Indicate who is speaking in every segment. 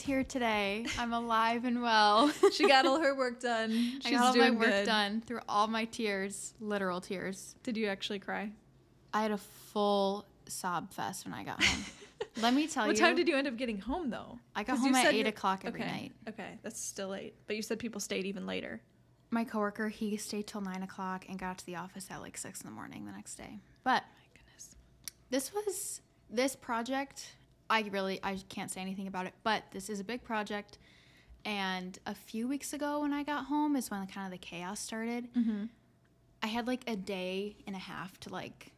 Speaker 1: is here today. I'm alive and well.
Speaker 2: she got all her work done. She's
Speaker 1: I got all my work
Speaker 2: good.
Speaker 1: done through all my tears, literal tears.
Speaker 2: Did you actually cry?
Speaker 1: I had a full sob fest when I got home. Let me tell
Speaker 2: what
Speaker 1: you.
Speaker 2: What time did you end up getting home though?
Speaker 1: I got home at eight o'clock every
Speaker 2: okay.
Speaker 1: night.
Speaker 2: Okay, that's still late. But you said people stayed even later.
Speaker 1: My coworker, he stayed till nine o'clock and got to the office at like six in the morning the next day. But
Speaker 2: My goodness.
Speaker 1: this was this project. I really I can't say anything about it, but this is a big project. And a few weeks ago, when I got home, is when kind of the chaos started.
Speaker 2: Mm-hmm.
Speaker 1: I had like a day and a half to like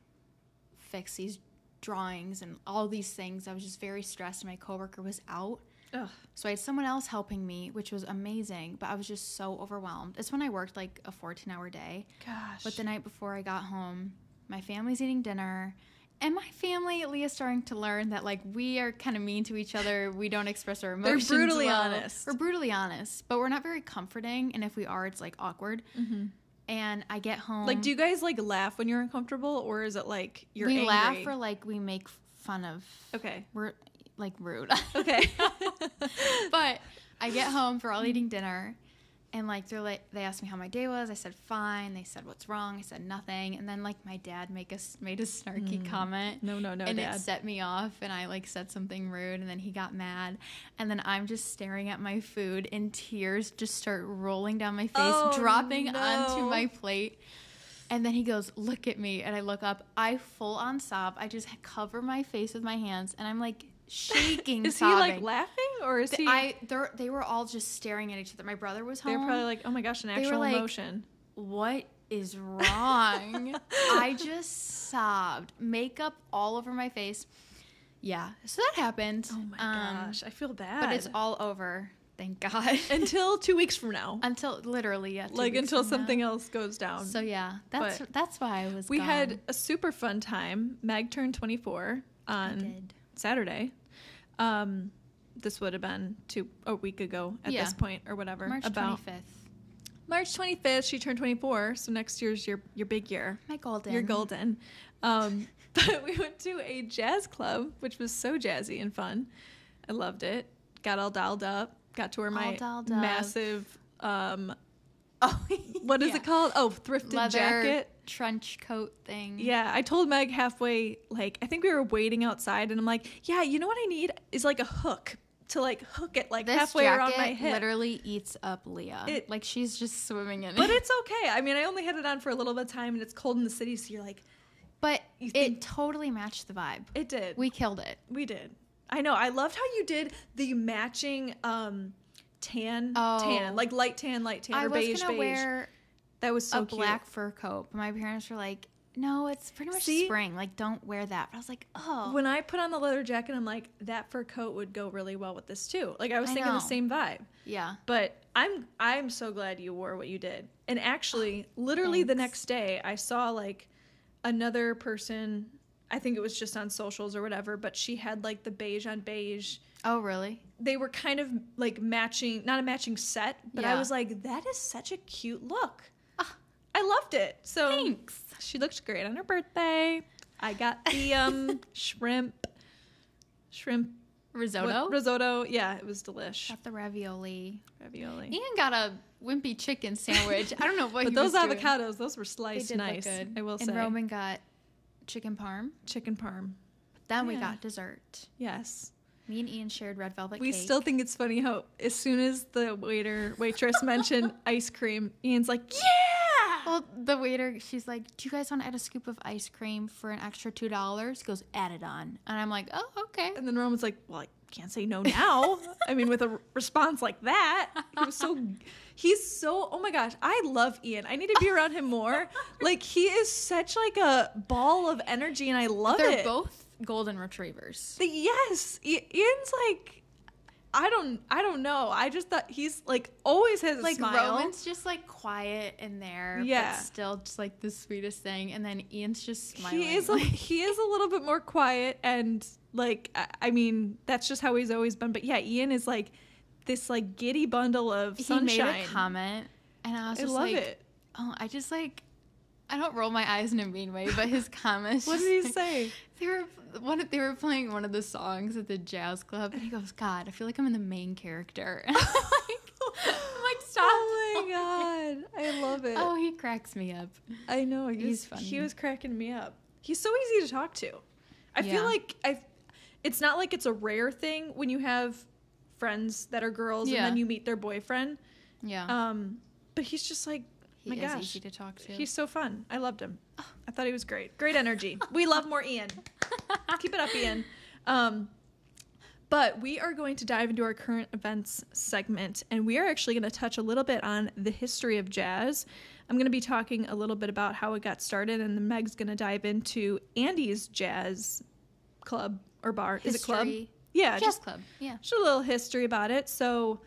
Speaker 1: fix these drawings and all these things. I was just very stressed. And my coworker was out,
Speaker 2: Ugh.
Speaker 1: so I had someone else helping me, which was amazing. But I was just so overwhelmed. It's when I worked like a fourteen-hour day.
Speaker 2: Gosh.
Speaker 1: But the night before I got home, my family's eating dinner. And my family, Leah's starting to learn that like we are kind of mean to each other. We don't express our emotions.
Speaker 2: They're brutally
Speaker 1: well.
Speaker 2: honest.
Speaker 1: We're brutally honest, but we're not very comforting. And if we are, it's like awkward.
Speaker 2: Mhm.
Speaker 1: And I get home.
Speaker 2: Like, do you guys like laugh when you're uncomfortable, or is it like you're
Speaker 1: we
Speaker 2: angry?
Speaker 1: laugh or like we make fun of?
Speaker 2: Okay.
Speaker 1: We're like rude.
Speaker 2: Okay.
Speaker 1: but I get home for all eating dinner, and like they're like they asked me how my day was. I said fine. They said what's wrong. I said nothing. And then like my dad make us made a snarky mm. comment.
Speaker 2: no, no, no,
Speaker 1: and
Speaker 2: Dad.
Speaker 1: it set me off, and I like said something rude, and then he got mad, and then I'm just staring at my food, and tears just start rolling down my face,
Speaker 2: Oh,
Speaker 1: dropping onto my plate. And then he goes, "Look at me," and I look up. I full on sob. I just cover my face with my hands, and I'm like shaking.
Speaker 2: is
Speaker 1: sobbing.
Speaker 2: he like laughing, or is he?
Speaker 1: I they're, were all just staring at each other. My brother was home.
Speaker 2: they're probably like, oh my gosh, an
Speaker 1: They
Speaker 2: actual
Speaker 1: like-
Speaker 2: emotion.
Speaker 1: what is wrong? I just sobbed, makeup all over my face. Yeah, so that happened.
Speaker 2: Oh my
Speaker 1: Um,
Speaker 2: gosh, I feel bad.
Speaker 1: But it's all over, thank God.
Speaker 2: until two weeks from now.
Speaker 1: until literally, yeah.
Speaker 2: like until
Speaker 1: from now.
Speaker 2: something else goes down.
Speaker 1: So yeah, that's
Speaker 2: But
Speaker 1: that's why I was.
Speaker 2: we
Speaker 1: gone.
Speaker 2: had a super fun time. Meg turned 24 on. Saturday. Um, this would have been two a week ago at
Speaker 1: Yeah.
Speaker 2: this point or whatever.
Speaker 1: March
Speaker 2: about
Speaker 1: twenty fifth.
Speaker 2: March 25th. She turned 24, so next year's your your big year.
Speaker 1: My golden.
Speaker 2: You're golden. Um, but we went to a jazz club, which was so jazzy and fun. I loved it. Got all dolled up. Got to wear
Speaker 1: All
Speaker 2: my massive um,
Speaker 1: Oh,
Speaker 2: what is
Speaker 1: yeah.
Speaker 2: it called? Oh, thrifted
Speaker 1: Leather
Speaker 2: jacket.
Speaker 1: Trench coat thing.
Speaker 2: Yeah, I told Meg halfway, like, I think we were waiting outside, and I'm like, yeah, you know what I need is like a hook to like hook it like
Speaker 1: This
Speaker 2: halfway around my hip.
Speaker 1: literally eats up Leah.
Speaker 2: It-
Speaker 1: like she's just swimming in
Speaker 2: But
Speaker 1: it.
Speaker 2: But it's okay. I mean, I only had it on for a little bit of time, and it's cold in the city, so you're like,
Speaker 1: But
Speaker 2: You
Speaker 1: it totally matched the vibe.
Speaker 2: it did.
Speaker 1: We killed it.
Speaker 2: We did. I know. I loved how you did the matching um tan
Speaker 1: Oh.
Speaker 2: tan, like light tan, light tan,
Speaker 1: I
Speaker 2: or beige beige.
Speaker 1: wear
Speaker 2: that was so
Speaker 1: a
Speaker 2: cute.
Speaker 1: black fur coat, but my parents were like, "No, it's pretty much
Speaker 2: See?
Speaker 1: spring. Like, don't wear that." But I was like, "Oh,
Speaker 2: When I put on the leather jacket, I'm like, that fur coat would go really well with this too. Like I was
Speaker 1: I
Speaker 2: thinking the same vibe.
Speaker 1: yeah."
Speaker 2: But I'm I'm so glad you wore what you did. And actually, ah, literally the next day, I saw like another person. I think it was just on socials or whatever, but she had like the beige on beige.
Speaker 1: Oh, really?
Speaker 2: They were kind of like matching, not a matching set, but I was like, that is such a cute look. I loved it. So
Speaker 1: Thanks.
Speaker 2: she looked great on her birthday. I got the um shrimp, shrimp
Speaker 1: Risotto.
Speaker 2: what- risotto. Yeah, it was delish.
Speaker 1: got the ravioli.
Speaker 2: Ravioli.
Speaker 1: Ian got a wimpy chicken sandwich. I don't know what.
Speaker 2: But those
Speaker 1: was doing.
Speaker 2: avocados, those were sliced nice.
Speaker 1: good.
Speaker 2: I will
Speaker 1: and
Speaker 2: say.
Speaker 1: And Roman got chicken parm.
Speaker 2: chicken parm.
Speaker 1: Then we got dessert.
Speaker 2: Yes.
Speaker 1: Me and Ian shared red velvet
Speaker 2: We
Speaker 1: cake.
Speaker 2: still think it's funny how as soon as the waiter waitress mentioned ice cream, Ian's like, "Yeah!"
Speaker 1: Well, the waiter, she's like, "Do you guys want to add a scoop of ice cream for an extra two dollars?" Goes, "Add it on," and I'm like, "Oh, okay."
Speaker 2: And then Roman's like, "Well, I can't say no now." I mean, with a r- response like that, he was so he's so oh my gosh, I love Ian. I need to be around him more. Like he is such like a ball of energy and I love
Speaker 1: They're
Speaker 2: it.
Speaker 1: both golden retrievers.
Speaker 2: The- yes, Ian's like I don't I don't know. I just thought he's like always has a
Speaker 1: Like
Speaker 2: smile.
Speaker 1: Roman's just like quiet in there,
Speaker 2: Yeah.
Speaker 1: but still just like the sweetest thing. And then Ian's just smiling.
Speaker 2: he is a,
Speaker 1: like-
Speaker 2: he is a little bit more quiet and like I, I mean that's just how he's always been. But yeah, Ian is like this like giddy bundle of
Speaker 1: he
Speaker 2: sunshine.
Speaker 1: made a comment, and I was
Speaker 2: I
Speaker 1: just
Speaker 2: love
Speaker 1: like,
Speaker 2: it.
Speaker 1: "Oh, I just like." I don't roll my eyes in a mean way, but his comments.
Speaker 2: What did he
Speaker 1: like-
Speaker 2: say?
Speaker 1: They were one. of- They were playing one of the songs at the jazz club, and he goes, "God, I feel like I'm in the main character." I'm like, I'm like, stop.
Speaker 2: Oh my god, I love it.
Speaker 1: Oh, he cracks me up.
Speaker 2: I know he
Speaker 1: He's
Speaker 2: was, He was cracking me up. He's so easy to talk to. I
Speaker 1: Yeah.
Speaker 2: feel like I. It's not like it's a rare thing when you have friends that are girls
Speaker 1: Yeah.
Speaker 2: and then you meet their boyfriend.
Speaker 1: Yeah,
Speaker 2: Um, but he's just like,
Speaker 1: he
Speaker 2: my
Speaker 1: is
Speaker 2: gosh,
Speaker 1: easy to talk to.
Speaker 2: he's so fun. I loved him. I thought he was great. Great energy. we love more Ian. Keep it up, Ian. Um, but we are going to dive into our current events segment, and we are actually going to touch a little bit on the history of jazz. I'm going to be talking a little bit about how it got started, and then Meg's going to dive into Andy's jazz club or bar. Is it club? Yeah,
Speaker 1: jazz
Speaker 2: just
Speaker 1: club. Yeah.
Speaker 2: just a little history about it. So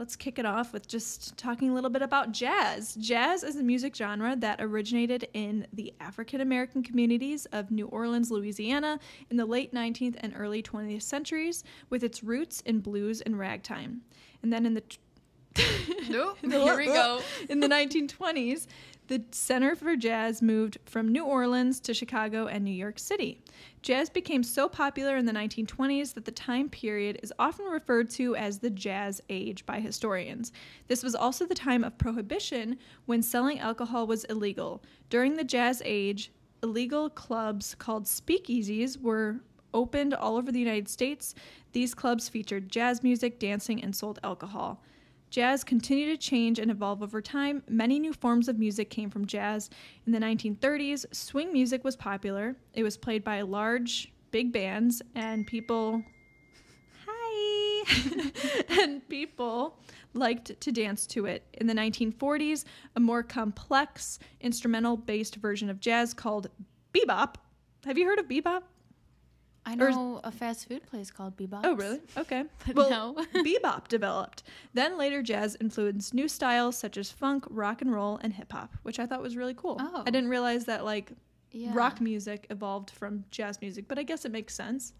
Speaker 2: let's kick it off with just talking a little bit about jazz. Jazz is a music genre that originated in the African American communities of New Orleans, Louisiana in the late 19th and early 20th centuries, with its roots in blues and ragtime. And then in the
Speaker 1: Nope. Here we go.
Speaker 2: In the 1920s, the Center for Jazz moved from New Orleans to Chicago and New York City. Jazz became so popular in the 1920s that the time period is often referred to as the Jazz Age by historians. This was also the time of prohibition when selling alcohol was illegal. During the Jazz Age, illegal clubs called speakeasies were opened all over the United States. These clubs featured jazz music, dancing, and sold alcohol. Jazz continued to change and evolve over time. Many new forms of music came from jazz. In the 1930s, swing music was popular. It was played by large, big bands, and people. Hi! and people liked to dance to it. In the 1940s, a more complex instrumental based version of jazz called bebop. Have you heard of bebop?
Speaker 1: I
Speaker 2: Or-
Speaker 1: know a fast food place called Bebop.
Speaker 2: Oh, really? Okay. Well,
Speaker 1: no.
Speaker 2: bebop developed. Then later, jazz influenced new styles such as funk, rock and roll, and hip hop, which I thought was really cool.
Speaker 1: Oh.
Speaker 2: I didn't realize that like
Speaker 1: Yeah.
Speaker 2: rock music evolved from jazz music, but I guess it makes sense.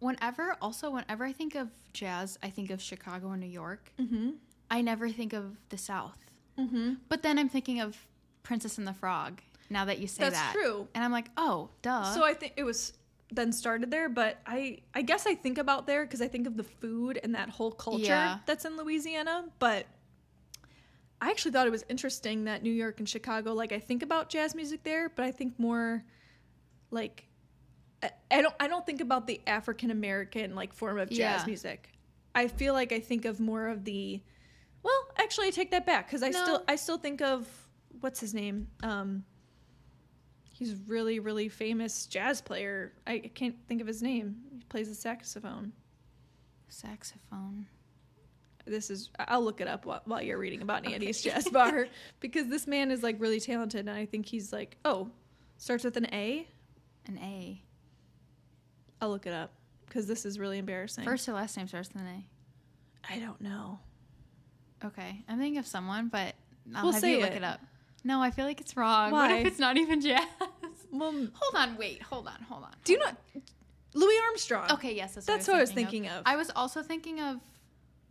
Speaker 1: Whenever, also, whenever I think of jazz, I think of Chicago and New York.
Speaker 2: Mm-hmm.
Speaker 1: I never think of the South.
Speaker 2: Mm-hmm.
Speaker 1: But then I'm thinking of Princess and the Frog. Now that you say that.
Speaker 2: That's
Speaker 1: that,
Speaker 2: true.
Speaker 1: and I'm like, oh, duh.
Speaker 2: So I think it was then started there, but I I guess I think about there because I think of the food and that whole culture
Speaker 1: Yeah.
Speaker 2: that's in Louisiana. But I actually thought it was interesting that New York and Chicago, like I think about jazz music there, but I think more like I, I don't I don't think about the African American like form of jazz
Speaker 1: Yeah.
Speaker 2: music. I feel like I think of more of the well, actually I take that back because I
Speaker 1: No.
Speaker 2: still I still think of what's his name? Um He's a really, really famous jazz player. I can't think of his name. He plays the saxophone.
Speaker 1: Saxophone.
Speaker 2: This is I'll look it up while, while you're reading about Andy's jazz bar because this man is like really talented and I think he's like oh starts with an A.
Speaker 1: An A.
Speaker 2: I'll look it up because this is really embarrassing.
Speaker 1: First or last name starts with an A.
Speaker 2: I don't know.
Speaker 1: Okay, I'm thinking of someone, but I'll
Speaker 2: Well,
Speaker 1: have
Speaker 2: say
Speaker 1: you look
Speaker 2: it.
Speaker 1: it. up. No, I feel like it's wrong. What if it's not even jazz?
Speaker 2: Well,
Speaker 1: hold on, wait, hold on, hold on.
Speaker 2: do you
Speaker 1: hold
Speaker 2: know Louis Armstrong?
Speaker 1: Okay, yes, that's,
Speaker 2: That's
Speaker 1: what
Speaker 2: what
Speaker 1: I
Speaker 2: I
Speaker 1: was
Speaker 2: was
Speaker 1: thinking,
Speaker 2: thinking
Speaker 1: of.
Speaker 2: of.
Speaker 1: I was also thinking of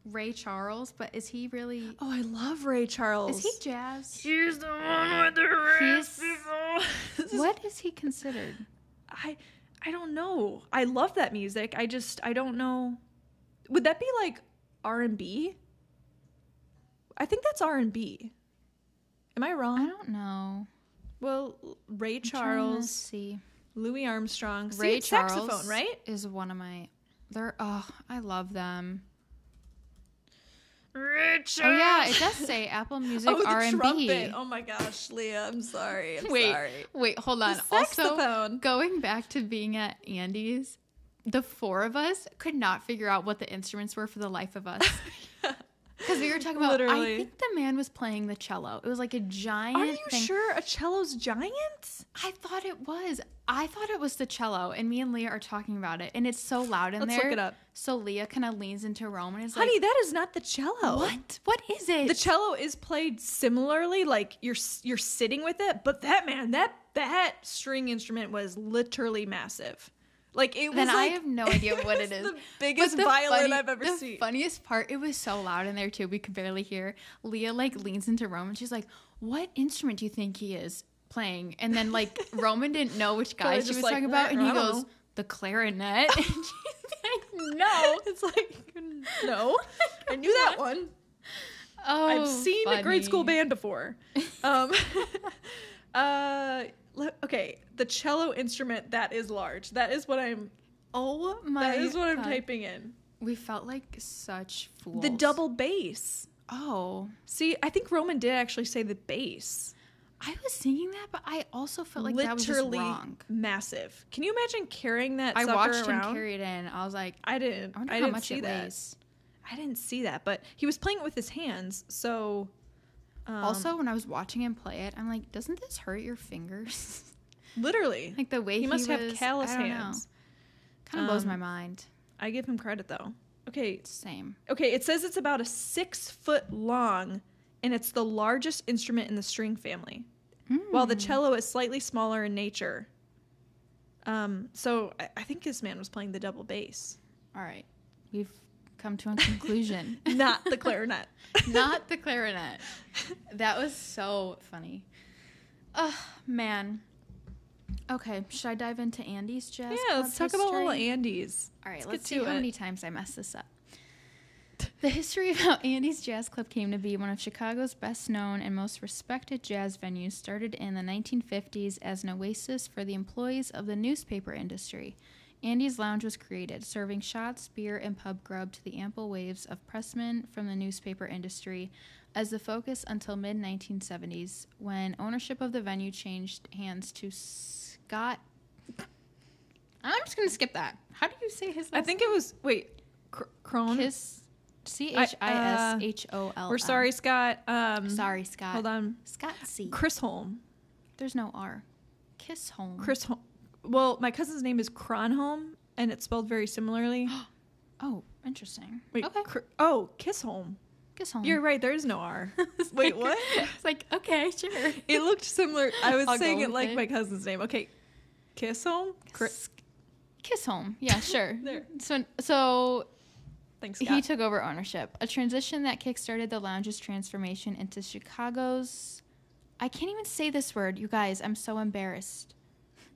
Speaker 1: Ray Charles, but is he really?
Speaker 2: Oh, I love Ray Charles.
Speaker 1: Is he jazz?
Speaker 2: He's the one with the
Speaker 1: He's-
Speaker 2: This is-
Speaker 1: What is he considered?
Speaker 2: I I don't know. I love that music. I just I don't know. Would that be like R and B? I think that's R and B. Am I wrong?
Speaker 1: I don't know.
Speaker 2: Well, Ray
Speaker 1: I'm trying to
Speaker 2: Charles,
Speaker 1: see.
Speaker 2: Louis Armstrong,
Speaker 1: Ray
Speaker 2: it's
Speaker 1: Charles
Speaker 2: saxophone, right?
Speaker 1: Is one of my. They're oh, I love them.
Speaker 2: Richard.
Speaker 1: Oh yeah, it does say Apple Music
Speaker 2: Oh,
Speaker 1: R and B.
Speaker 2: Oh my gosh, Leah, I'm sorry. I'm
Speaker 1: Wait,
Speaker 2: sorry.
Speaker 1: wait, hold on. Also, going back to being at Andy's, the four of us could not figure out what the instruments were for the life of us. Because we were talking about,
Speaker 2: Literally.
Speaker 1: I think the man was playing the cello. It was like a giant.
Speaker 2: Are you
Speaker 1: thing.
Speaker 2: sure a cello's giant?
Speaker 1: I thought it was. I thought it was the cello, and me and Leah are talking about it, and it's so loud in
Speaker 2: Let's
Speaker 1: there.
Speaker 2: look it up.
Speaker 1: So Leah kind of leans into Rome and is like
Speaker 2: Honey,
Speaker 1: like,
Speaker 2: that is not the cello.
Speaker 1: "What? What is it?"
Speaker 2: The cello is played similarly, like you're you're sitting with it, but that man, that that string instrument was literally massive. Like it was.
Speaker 1: then I have no idea what it is.
Speaker 2: The biggest
Speaker 1: the
Speaker 2: violin
Speaker 1: funny-
Speaker 2: I've ever
Speaker 1: the
Speaker 2: seen.
Speaker 1: funniest part, it was so loud in there too. We could barely hear. Leah like leans into Rome and she's like, "What instrument do you think he is playing, and then like Roman didn't know which guy she was
Speaker 2: like,
Speaker 1: talking about, and he goes,
Speaker 2: know.
Speaker 1: "The clarinet." and she's like, "No."
Speaker 2: It's like no, I knew that one.
Speaker 1: Oh,
Speaker 2: I've seen a grade school band before. Um, uh, okay, the cello instrument that is large. That is what I'm.
Speaker 1: Oh my!
Speaker 2: that is what I'm typing in.
Speaker 1: We felt like such fools.
Speaker 2: The double bass.
Speaker 1: Oh,
Speaker 2: See, I think Roman did actually say the bass.
Speaker 1: I was singing that, but I also felt like that was
Speaker 2: Literally
Speaker 1: wrong.
Speaker 2: massive. Can you imagine carrying that?
Speaker 1: I watched
Speaker 2: around?
Speaker 1: him carry it in. I was like,
Speaker 2: I didn't.
Speaker 1: I
Speaker 2: I
Speaker 1: how
Speaker 2: didn't
Speaker 1: much
Speaker 2: see that.
Speaker 1: weighs.
Speaker 2: I didn't see that, but he was playing it with his hands. So, um,
Speaker 1: also, when I was watching him play it, I'm like, doesn't this hurt your fingers?
Speaker 2: literally,
Speaker 1: like the way
Speaker 2: he
Speaker 1: he,
Speaker 2: must have
Speaker 1: was-
Speaker 2: callous
Speaker 1: I don't
Speaker 2: hands.
Speaker 1: Kind of blows
Speaker 2: Um,
Speaker 1: my mind.
Speaker 2: I give him credit though. Okay,
Speaker 1: Same.
Speaker 2: okay. It says it's about a six foot long, and it's the largest instrument in the string family. While the
Speaker 1: Mm.
Speaker 2: cello is slightly smaller in nature. Um, so I, I think this man was playing the double bass,
Speaker 1: All right, we've come to a conclusion.
Speaker 2: not the clarinet.
Speaker 1: Not the clarinet. That was so funny. Oh man. Okay, should I dive into Andy's jazz?
Speaker 2: yeah, let's talk about little Andy's.
Speaker 1: All right,
Speaker 2: Let's
Speaker 1: let's, see how
Speaker 2: it.
Speaker 1: many times I mess this up. The history of how Andy's Jazz Club came to be one of Chicago's best known and most respected jazz venues started in the 1950s as an oasis for the employees of the newspaper industry. Andy's Lounge was created, serving shots, beer, and pub grub to the ample waves of pressmen from the newspaper industry as the focus until mid 1970s when ownership of the venue changed hands to Scott. I'm just going to skip that. How do you say his
Speaker 2: I think it was wait, Cr- Crone.
Speaker 1: Kiss C H I S H O L.
Speaker 2: We're sorry, Scott. Um,
Speaker 1: Sorry, Scott.
Speaker 2: Hold on,
Speaker 1: Scott C.
Speaker 2: Chris Holm.
Speaker 1: There's no R. Kiss Holm.
Speaker 2: Chris Holm. Well, my cousin's name is Cronholm, and it's spelled very similarly.
Speaker 1: Oh, interesting.
Speaker 2: Wait,
Speaker 1: okay.
Speaker 2: Cr- oh,
Speaker 1: Kissholm. Kissholm.
Speaker 2: You're right. There is no R. Wait,
Speaker 1: like-
Speaker 2: what?
Speaker 1: It's like okay, sure.
Speaker 2: It looked similar. I was
Speaker 1: I'll
Speaker 2: saying it like
Speaker 1: it.
Speaker 2: my cousin's name. Okay, Kiss Holm. Chris.
Speaker 1: Kiss home. Yeah, sure.
Speaker 2: There.
Speaker 1: So so
Speaker 2: Thanks,
Speaker 1: he took over ownership, a transition that kickstarted the lounge's transformation into Chicago's. I can't even say this word, you guys. I'm so embarrassed.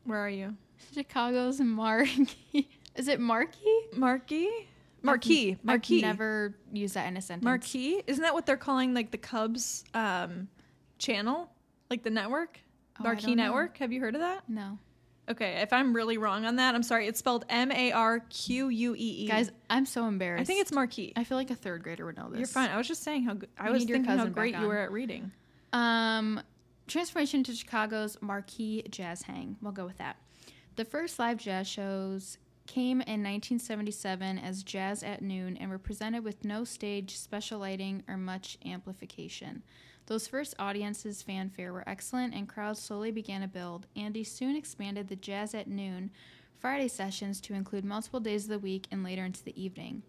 Speaker 2: Where are you?
Speaker 1: Chicago's marquee. Is it marquee?
Speaker 2: Marquee. Marquee.
Speaker 1: I've
Speaker 2: Marquee.
Speaker 1: never used that in a sentence.
Speaker 2: Marquee. Isn't that what they're calling like the Cubs um, channel, like the network?
Speaker 1: Oh,
Speaker 2: Marquee
Speaker 1: don't know.
Speaker 2: Network. Have you heard of that?
Speaker 1: No.
Speaker 2: Okay, if I'm really wrong on that, I'm sorry. It's spelled M A R Q U E E.
Speaker 1: Guys, I'm so embarrassed.
Speaker 2: I think it's Marquee.
Speaker 1: I feel like a third grader would know this.
Speaker 2: You're fine. I was just saying how good. I
Speaker 1: We
Speaker 2: was thinking how great you were at reading.
Speaker 1: Um, transformation to Chicago's marquee jazz hang. We'll go with that. The first live jazz shows came in 1977 as Jazz at Noon and were presented with no stage, special lighting, or much amplification. Those first audiences' fanfare were excellent and crowds slowly began to build. Andy soon expanded the Jazz at Noon Friday sessions to include multiple days of the week and later into the evening.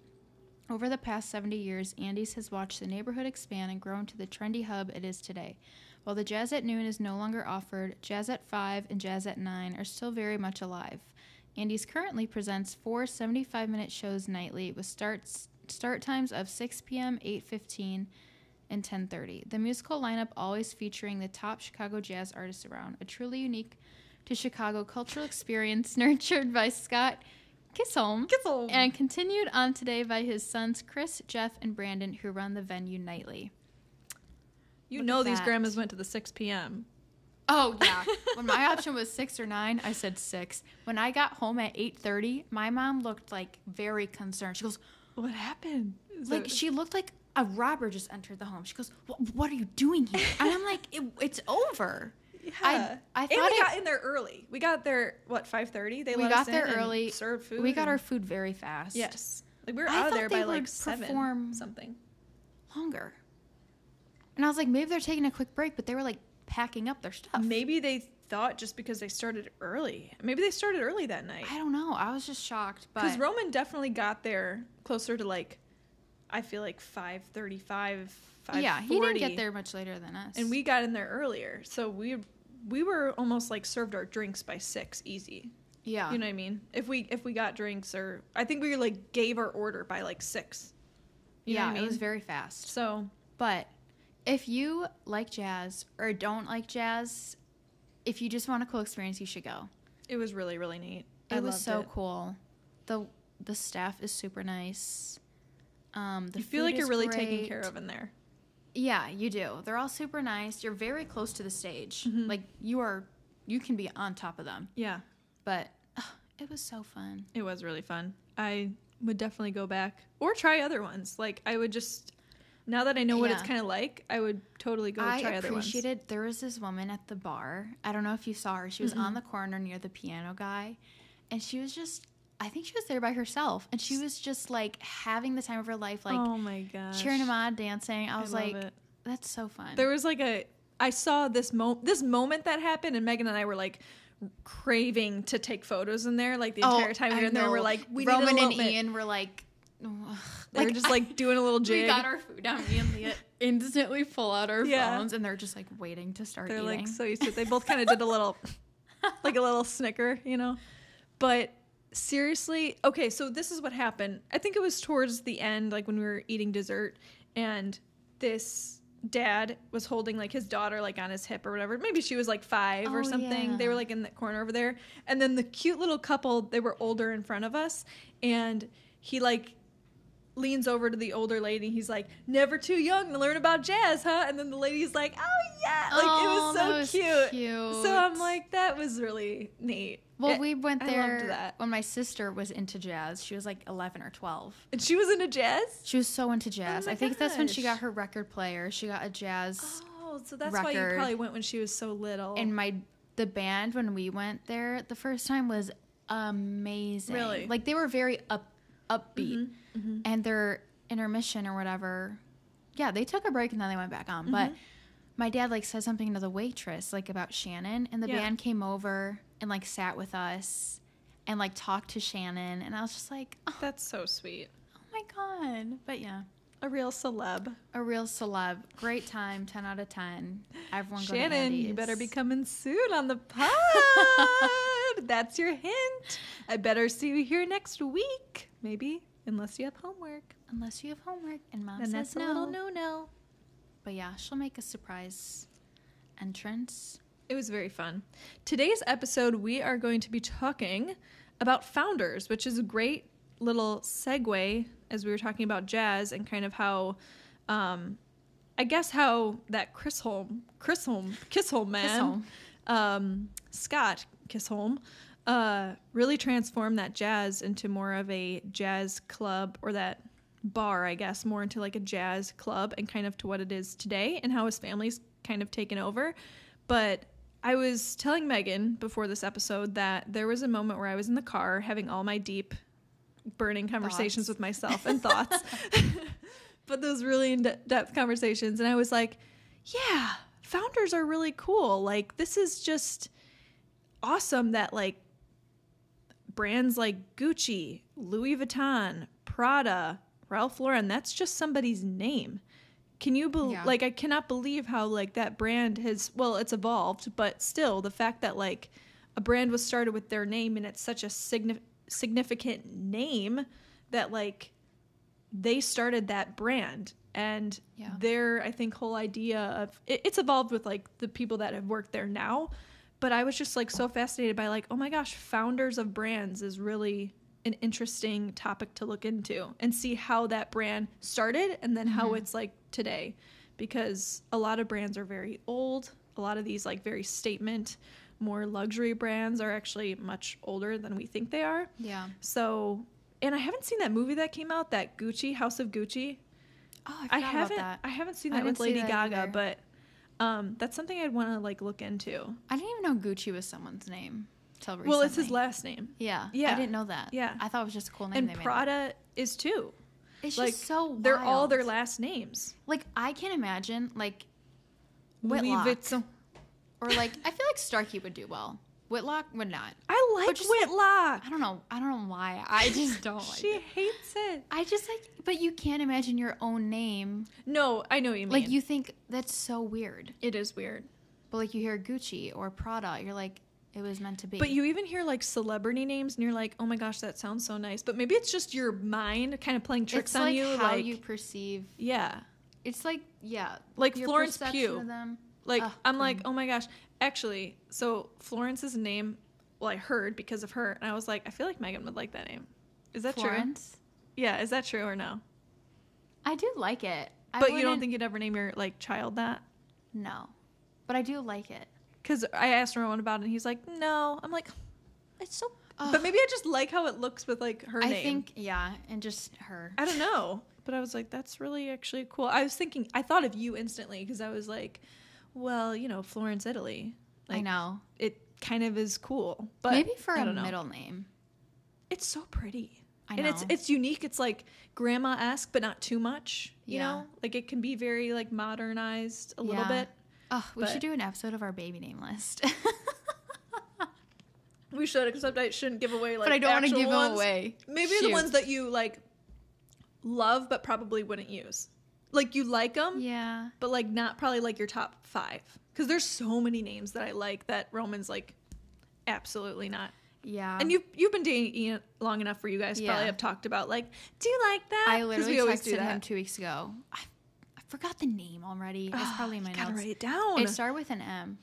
Speaker 1: Over the past 70 years, Andy's has watched the neighborhood expand and grow into the trendy hub it is today. While the Jazz at Noon is no longer offered, Jazz at 5 and Jazz at 9 are still very much alive. Andy's currently presents four 75-minute shows nightly with starts start times of 6 p.m., 8:15, and 10:30. The musical lineup always featuring the top Chicago jazz artists around, a truly unique to Chicago cultural experience nurtured by Scott Kisholm
Speaker 2: Kitzel.
Speaker 1: and continued on today by his sons Chris, Jeff, and Brandon, who run the venue nightly.
Speaker 2: You
Speaker 1: Look
Speaker 2: know these
Speaker 1: that.
Speaker 2: grandmas went to the 6 p.m.
Speaker 1: Oh yeah. when my option was six or nine, I said six. When I got home at eight thirty, my mom looked like very concerned. She goes,
Speaker 2: What happened? Is
Speaker 1: like she looked like a robber just entered the home. She goes, "What, are you doing here?" And I'm like, it, "It's over."
Speaker 2: yeah.
Speaker 1: I- I
Speaker 2: and we
Speaker 1: it-
Speaker 2: got in there early. We got there what 5:30. They
Speaker 1: we
Speaker 2: let
Speaker 1: got
Speaker 2: us
Speaker 1: there
Speaker 2: in and
Speaker 1: early.
Speaker 2: Served food.
Speaker 1: We got
Speaker 2: and-
Speaker 1: our food very fast.
Speaker 2: yes. Like we were
Speaker 1: I
Speaker 2: out of there by like seven
Speaker 1: perform-
Speaker 2: something.
Speaker 1: longer. And I was like, maybe they're taking a quick break, but they were like packing up their stuff.
Speaker 2: Maybe they thought just because they started early. Maybe they started early that night.
Speaker 1: I don't know. I was just shocked,
Speaker 2: Because
Speaker 1: but
Speaker 2: Roman definitely got there closer to like, I feel like 5:35, 5:40.
Speaker 1: yeah, he didn't get there much later than us.
Speaker 2: and we got in there earlier. So we we were almost like served our drinks by six, easy.
Speaker 1: yeah,
Speaker 2: You know what I mean? If we if we got drinks or I think we like gave our order by like six. You know
Speaker 1: yeah,
Speaker 2: what I
Speaker 1: it was very fast.
Speaker 2: So
Speaker 1: But if you like jazz or don't like jazz, if you just want a cool experience, you should go.
Speaker 2: It was really really neat.
Speaker 1: It
Speaker 2: I
Speaker 1: was so
Speaker 2: it.
Speaker 1: cool. the The staff is super nice. Um, the
Speaker 2: You feel like you're really taken care of in there.
Speaker 1: Yeah, you do. They're all super nice. You're very close to the stage.
Speaker 2: Mhm.
Speaker 1: Like you are, you can be on top of them.
Speaker 2: Yeah,
Speaker 1: But ugh, it was so fun.
Speaker 2: it was really fun. I would definitely go back or try other ones. Like I would just now that I know what it's kind of like, I would totally go
Speaker 1: I
Speaker 2: try other ones.
Speaker 1: I appreciated. There was this woman at the bar. I don't know if you saw her. She was
Speaker 2: Mm-mm.
Speaker 1: on the corner near the piano guy, and she was just. I think she was there by herself, and she was just like having the time of her life, like
Speaker 2: oh my gosh,
Speaker 1: cheering him on, dancing. I was
Speaker 2: love
Speaker 1: like,
Speaker 2: it.
Speaker 1: "That's so fun."
Speaker 2: There was like a I saw this mo this moment that happened and Megan and I were like craving to take photos in there like the
Speaker 1: Oh,
Speaker 2: entire time we were in there we're like we
Speaker 1: Roman and. Ian were like, ugh.
Speaker 2: They were just like doing a little jig.
Speaker 1: we got our food down. Me and Leah instantly pull out our
Speaker 2: Yeah.
Speaker 1: phones, and they're just like waiting to start
Speaker 2: They're
Speaker 1: eating.
Speaker 2: like so used to it. They both kind of did a little like a little snicker, you know. But seriously, okay, so this is what happened. I think it was towards the end like when we were eating dessert and this dad was holding like his daughter like on his hip or whatever. Maybe she was like 5 or
Speaker 1: Oh,
Speaker 2: something. They were like in the corner over there. And then the cute little couple, they were older in front of us and he like leans over to the older lady. He's like, "Never too young to learn about jazz, huh?" And then the lady's like, "Oh yeah!" Like
Speaker 1: Oh,
Speaker 2: it was
Speaker 1: oh,
Speaker 2: so
Speaker 1: was
Speaker 2: cute.
Speaker 1: cute.
Speaker 2: So I'm like, that was really neat.
Speaker 1: Well,
Speaker 2: It-
Speaker 1: we went there when my sister was into jazz. She was like 11 or 12.
Speaker 2: And she was into jazz.
Speaker 1: She was so into jazz.
Speaker 2: Oh my
Speaker 1: I think that's when she got her record player. She got a jazz.
Speaker 2: Oh, so that's why you
Speaker 1: Record.
Speaker 2: probably went when she was so little.
Speaker 1: And my the band when we went there the first time was amazing.
Speaker 2: Really?
Speaker 1: Like they were very up upbeat.
Speaker 2: Mhm.
Speaker 1: And their intermission or whatever. Yeah, they took a break and then they went back on. But
Speaker 2: Mhm.
Speaker 1: my dad like said something to the waitress like about Shannon and the
Speaker 2: Yeah.
Speaker 1: band came over and like sat with us and like talked to Shannon and I was just like, oh,
Speaker 2: that's so sweet.
Speaker 1: oh my god. But yeah.
Speaker 2: A real celeb.
Speaker 1: A real celeb. Great time. 10 out of 10. Everyone
Speaker 2: Shannon, you better be coming soon on the pod. that's your hint. I better see you here next week. Maybe, unless you have homework.
Speaker 1: Unless you have homework and mom
Speaker 2: Then
Speaker 1: says
Speaker 2: that's a
Speaker 1: no.
Speaker 2: little no-no.
Speaker 1: But yeah, she'll make a surprise entrance.
Speaker 2: It was very fun. Today's episode, we are going to be talking about founders, which is a great little segue as we were talking about jazz and kind of how, um, I guess how that Chris Holm, Chris Holm, Kissholm man,
Speaker 1: Kissholm.
Speaker 2: Um, Scott Kissholm, uh, really transform that jazz into more of a jazz club or that bar, I guess, more into like a jazz club and kind of to what it is today and how his family's kind of taken over. But I was telling Megan before this episode that there was a moment where I was in the car having all my deep, burning conversations
Speaker 1: Thoughts.
Speaker 2: with myself and thoughts, but those really in depth conversations. And I was like, yeah, founders are really cool. Like, this is just awesome that, like, brands like Gucci, Louis Vuitton, Prada, Ralph Lauren, that's just somebody's name. Can you believe,
Speaker 1: Yeah.
Speaker 2: like, I cannot believe how, like, that brand has, well, it's evolved, but still, the fact that, like, a brand was started with their name and it's such a signi- significant name that, like, they started that brand and
Speaker 1: Yeah.
Speaker 2: their i think whole idea of it, it's evolved with like the people that have worked there now but i was just like so fascinated by like oh my gosh founders of brands is really an interesting topic to look into and see how that brand started and then how
Speaker 1: Mhm.
Speaker 2: it's like today because a lot of brands are very old a lot of these like very statement more luxury brands are actually much older than we think they are
Speaker 1: Yeah.
Speaker 2: so and i haven't seen that movie that came out that gucci house of gucci
Speaker 1: Oh, I,
Speaker 2: I haven't.
Speaker 1: about that.
Speaker 2: I haven't seen that with Lady
Speaker 1: that
Speaker 2: Gaga,
Speaker 1: either.
Speaker 2: but um, that's something I'd want to like look into.
Speaker 1: I didn't even know Gucci was someone's name till recently.
Speaker 2: Well, it's his last name,
Speaker 1: Yeah.
Speaker 2: Yeah.
Speaker 1: I didn't know that.
Speaker 2: Yeah.
Speaker 1: I thought it was just a cool name.
Speaker 2: and
Speaker 1: they made.
Speaker 2: Prada is too.
Speaker 1: It's
Speaker 2: like,
Speaker 1: just so
Speaker 2: They're all their last names.
Speaker 1: Like I can imagine like Whitlock. Or like I feel like Starkey would do well. Whitlock would not.
Speaker 2: I like
Speaker 1: just,
Speaker 2: Whitlock.
Speaker 1: I don't know. I don't know why. I just don't like
Speaker 2: she
Speaker 1: it.
Speaker 2: hates it.
Speaker 1: I just like but you can't imagine your own name.
Speaker 2: No, I know what you mean.
Speaker 1: Like you think that's so weird.
Speaker 2: it is weird.
Speaker 1: But like you hear Gucci or Prada, you're like it was meant to be.
Speaker 2: But you even hear like celebrity names, and you're like, oh my gosh, that sounds so nice. But maybe it's just your mind kind of playing tricks
Speaker 1: it's
Speaker 2: on
Speaker 1: like
Speaker 2: you.
Speaker 1: how
Speaker 2: like,
Speaker 1: you perceive
Speaker 2: yeah,
Speaker 1: it's like yeah,
Speaker 2: like Florence Pugh. Like
Speaker 1: Ugh,
Speaker 2: I'm like,
Speaker 1: mm.
Speaker 2: oh my gosh. Actually, so Florence's name, well, I heard because of her, and I was like, I feel like Megan would like that name. Is that true?
Speaker 1: Florence.
Speaker 2: Yeah, is that true or no?
Speaker 1: I do like it. I
Speaker 2: but you don't
Speaker 1: wouldn't-
Speaker 2: think you'd ever name your like child that?
Speaker 1: No, but I do like it.
Speaker 2: Because I asked Roman about it, and he's like, no. I'm like, it's so.
Speaker 1: Ugh.
Speaker 2: But maybe I just like how it looks with like her name.
Speaker 1: I
Speaker 2: name.
Speaker 1: think yeah, and just her.
Speaker 2: I don't know. But I was like, that's really actually cool. I was thinking, I thought of you instantly because I was like, well, you know, Florence, Italy.
Speaker 1: I
Speaker 2: Like,
Speaker 1: know.
Speaker 2: It kind of is cool. But
Speaker 1: Maybe for
Speaker 2: I
Speaker 1: a
Speaker 2: know.
Speaker 1: middle name.
Speaker 2: It's so pretty.
Speaker 1: I know
Speaker 2: and it's
Speaker 1: know.
Speaker 2: it's unique. It's like grandma esque, but not too much. You
Speaker 1: Yeah.
Speaker 2: know, like it can be very like modernized a little bit.
Speaker 1: Oh, we should do an episode of our baby name list.
Speaker 2: We should, except I shouldn't give away like.
Speaker 1: but I don't want to give
Speaker 2: ones.
Speaker 1: them away.
Speaker 2: Maybe the ones that you like love, but probably wouldn't use. Like you like them,
Speaker 1: Yeah.
Speaker 2: but like not probably like your top five. Because there's so many names that I like that Roman's like absolutely not.
Speaker 1: Yeah.
Speaker 2: and you've you've been dating Ian long enough for you guys to probably have talked about like, do you like that?
Speaker 1: I literally
Speaker 2: we always
Speaker 1: texted him two weeks ago. I, I forgot the name already. It's
Speaker 2: Ah,
Speaker 1: probably in my
Speaker 2: you gotta
Speaker 1: notes.
Speaker 2: write it down.
Speaker 1: It started with an M.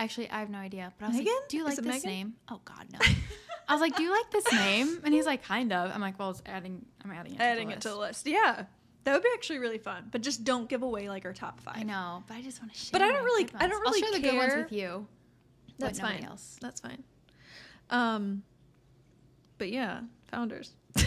Speaker 1: Actually, I have no idea. But I was
Speaker 2: Megan?
Speaker 1: like, "Do you like this
Speaker 2: Megan?
Speaker 1: name?" Oh God, no. I was like, "Do you like this name?" And he's like, "Kind of." I'm like, "Well, it's adding. I'm adding it.
Speaker 2: Adding
Speaker 1: to
Speaker 2: it
Speaker 1: the
Speaker 2: to the
Speaker 1: list.
Speaker 2: list. Yeah, that would be actually really fun. But just don't give away like our top five.
Speaker 1: I know, but I just want to share.
Speaker 2: But I don't really- I don't really
Speaker 1: I'll share the good ones with you.
Speaker 2: That's fine.
Speaker 1: Else.
Speaker 2: That's fine. Um, but yeah, founders.
Speaker 1: All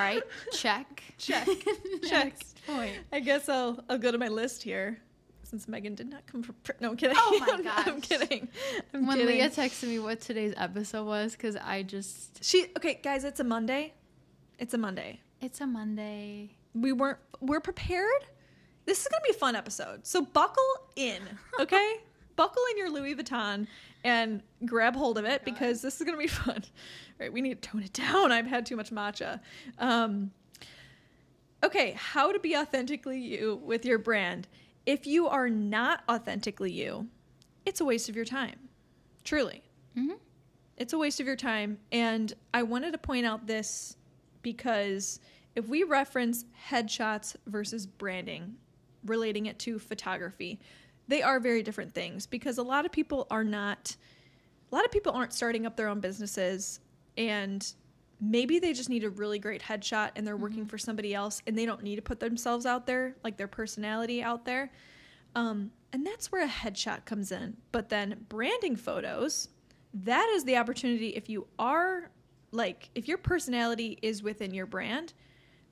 Speaker 1: right, check.
Speaker 2: Check. Check.
Speaker 1: Next point.
Speaker 2: I guess I'll I'll go to my list here since Megan did not come for. Pr- no, I'm kidding.
Speaker 1: Oh my
Speaker 2: I'm, I'm kidding. I'm
Speaker 1: when
Speaker 2: kidding.
Speaker 1: Leah texted me what today's episode was, because I just
Speaker 2: she okay, guys. It's a Monday. It's a Monday.
Speaker 1: it's a Monday.
Speaker 2: We weren't. We're prepared. This is gonna be a fun episode. So buckle in, okay? buckle in your Louis Vuitton and grab hold of it because this is gonna be fun. All right, we need to tone it down. I've had too much matcha. Um, okay, how to be authentically you with your brand. If you are not authentically you, it's a waste of your time. Truly.
Speaker 1: hmm
Speaker 2: It's a waste of your time. And I wanted to point out this because if we reference headshots versus branding, relating it to photography, they are very different things because a lot of people are not, a lot of people aren't starting up their own businesses and maybe they just need a really great headshot and they're working for somebody else and they don't need to put themselves out there, like their personality out there. Um, and that's where a headshot comes in. But then branding photos, that is the opportunity if you are like, if your personality is within your brand,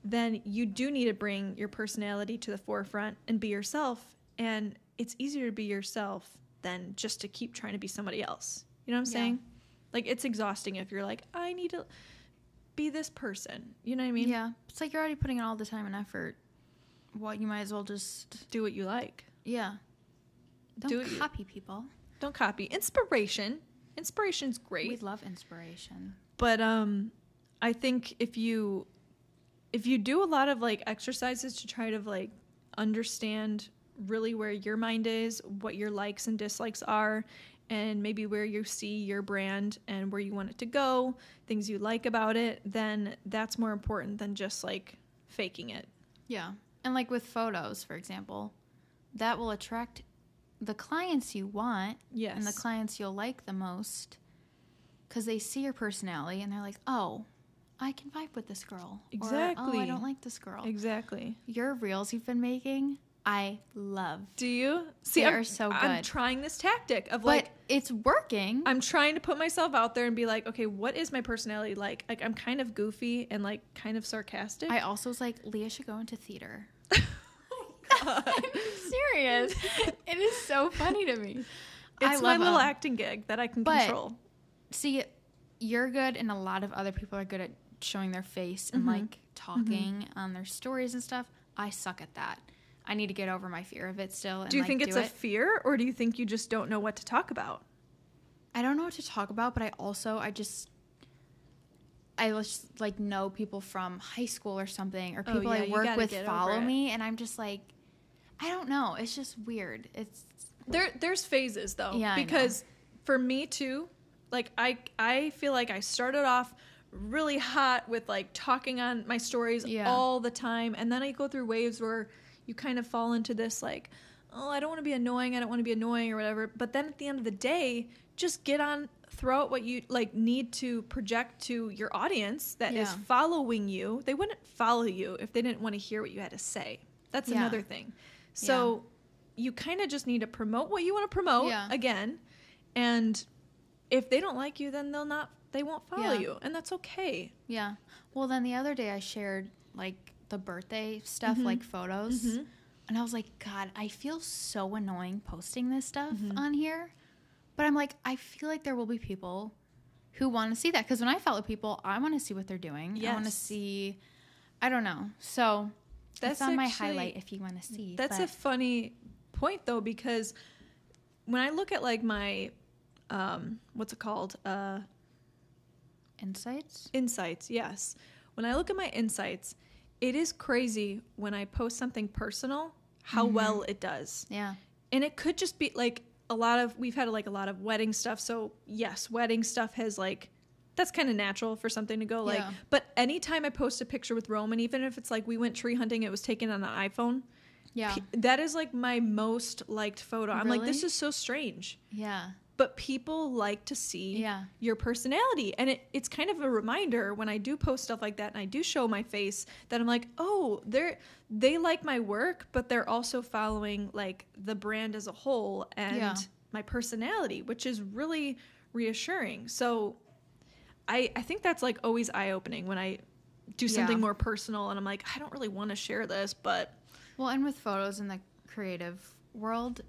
Speaker 2: then you do need to bring your personality to the forefront and be yourself. And it's easier to be yourself than just to keep trying to be somebody else. You know what I'm
Speaker 1: Yeah.
Speaker 2: saying? Like, it's exhausting if you're like, I need to be this person. You know what I mean?
Speaker 1: yeah, it's like you're already putting in all the time and effort. What you might as well just
Speaker 2: Do what you like.
Speaker 1: yeah. Don't
Speaker 2: Do it you-
Speaker 1: copy people.
Speaker 2: Don't copy. Inspiration. Inspiration's great.
Speaker 1: We love inspiration.
Speaker 2: but um i think if you if you do a lot of like exercises to try to like understand really where your mind is what your likes and dislikes are and maybe where you see your brand and where you want it to go things you like about it then that's more important than just like faking it
Speaker 1: Yeah. And like with photos, for example, that will attract the clients you want
Speaker 2: yes
Speaker 1: and the clients you'll like the most because they see your personality and they're like, oh, I can vibe with this girl. Or, oh,
Speaker 2: Exactly.
Speaker 1: I don't like this girl.
Speaker 2: exactly
Speaker 1: Your reels you've been making, I love.
Speaker 2: do you see
Speaker 1: They
Speaker 2: I'm,
Speaker 1: are so good.
Speaker 2: i'm trying this tactic of
Speaker 1: But
Speaker 2: like
Speaker 1: it's working.
Speaker 2: I'm trying to put myself out there and be like, okay, what is my personality like? Like I'm kind of goofy and like kind of sarcastic.
Speaker 1: I also was like, Leah should go into theater.
Speaker 2: God.
Speaker 1: I'm serious. it is so funny to me. I
Speaker 2: it's my little
Speaker 1: them.
Speaker 2: acting gig that I can
Speaker 1: But-
Speaker 2: control.
Speaker 1: See, you're good, and a lot of other people are good at showing their face and
Speaker 2: Mhm.
Speaker 1: like talking on their stories and stuff. I suck at that. I need to get over my fear of it still. And,
Speaker 2: Do you
Speaker 1: like,
Speaker 2: think it's a
Speaker 1: it.
Speaker 2: fear or do you think you just don't know what to talk about?
Speaker 1: I don't know what to talk about, but I also I just I just like know people from high school or something, or
Speaker 2: Oh,
Speaker 1: people
Speaker 2: yeah,
Speaker 1: I work with follow me, and I'm just like, I don't know. It's just weird. It's
Speaker 2: There there's phases though.
Speaker 1: Yeah,
Speaker 2: because for me too, like I I feel like I started off really hot with like talking on my stories
Speaker 1: Yeah.
Speaker 2: all the time and then I go through waves where you kind of fall into this like oh, I don't want to be annoying. I don't want to be annoying or whatever. But then at the end of the day, just get on, throw out what you like need to project to your audience that is
Speaker 1: Yeah.
Speaker 2: following you. They wouldn't follow you if they didn't want to hear what you had to say. That's
Speaker 1: Yeah.
Speaker 2: another thing. So you kind of just need to promote what you want to promote again. And if they don't like you, then they'll not, they won't follow
Speaker 1: Yeah.
Speaker 2: you. And that's okay.
Speaker 1: Yeah. Well, then the other day I shared like the birthday stuff,
Speaker 2: Mhm.
Speaker 1: like photos.
Speaker 2: Mhm.
Speaker 1: And I was like, God, I feel so annoying posting this stuff
Speaker 2: Mhm.
Speaker 1: on here. But I'm like, I feel like there will be people who want to see that. Because when I follow people, I want to see what they're doing. I want to see, I don't know. So
Speaker 2: That's
Speaker 1: on my highlight if you want to see.
Speaker 2: That's a funny point though because when I look at like my um what's it called? Uh
Speaker 1: insights.
Speaker 2: insights, yes. When I look at my insights, it is crazy when I post something personal how
Speaker 1: Mhm.
Speaker 2: well it does.
Speaker 1: Yeah.
Speaker 2: And it could just be like a lot of we've had like a lot of wedding stuff. So, yes, wedding stuff has like that's kind of natural for something to go like
Speaker 1: Yeah.
Speaker 2: but anytime I post a picture with Roman even if it's like we went tree hunting it was taken on an iPhone
Speaker 1: Yeah.
Speaker 2: That is like my most liked photo. I'm like, this is so strange.
Speaker 1: Yeah.
Speaker 2: But people like to see
Speaker 1: Yeah.
Speaker 2: your personality. And it, it's kind of a reminder when I do post stuff like that and I do show my face that I'm like, oh, they're they like my work, but they're also following like the brand as a whole and
Speaker 1: Yeah.
Speaker 2: my personality, which is really reassuring. So I I think that's like always eye opening when I do something
Speaker 1: Yeah.
Speaker 2: more personal and I'm like, I don't really want to share this, but
Speaker 1: Well, and with photos in the creative world,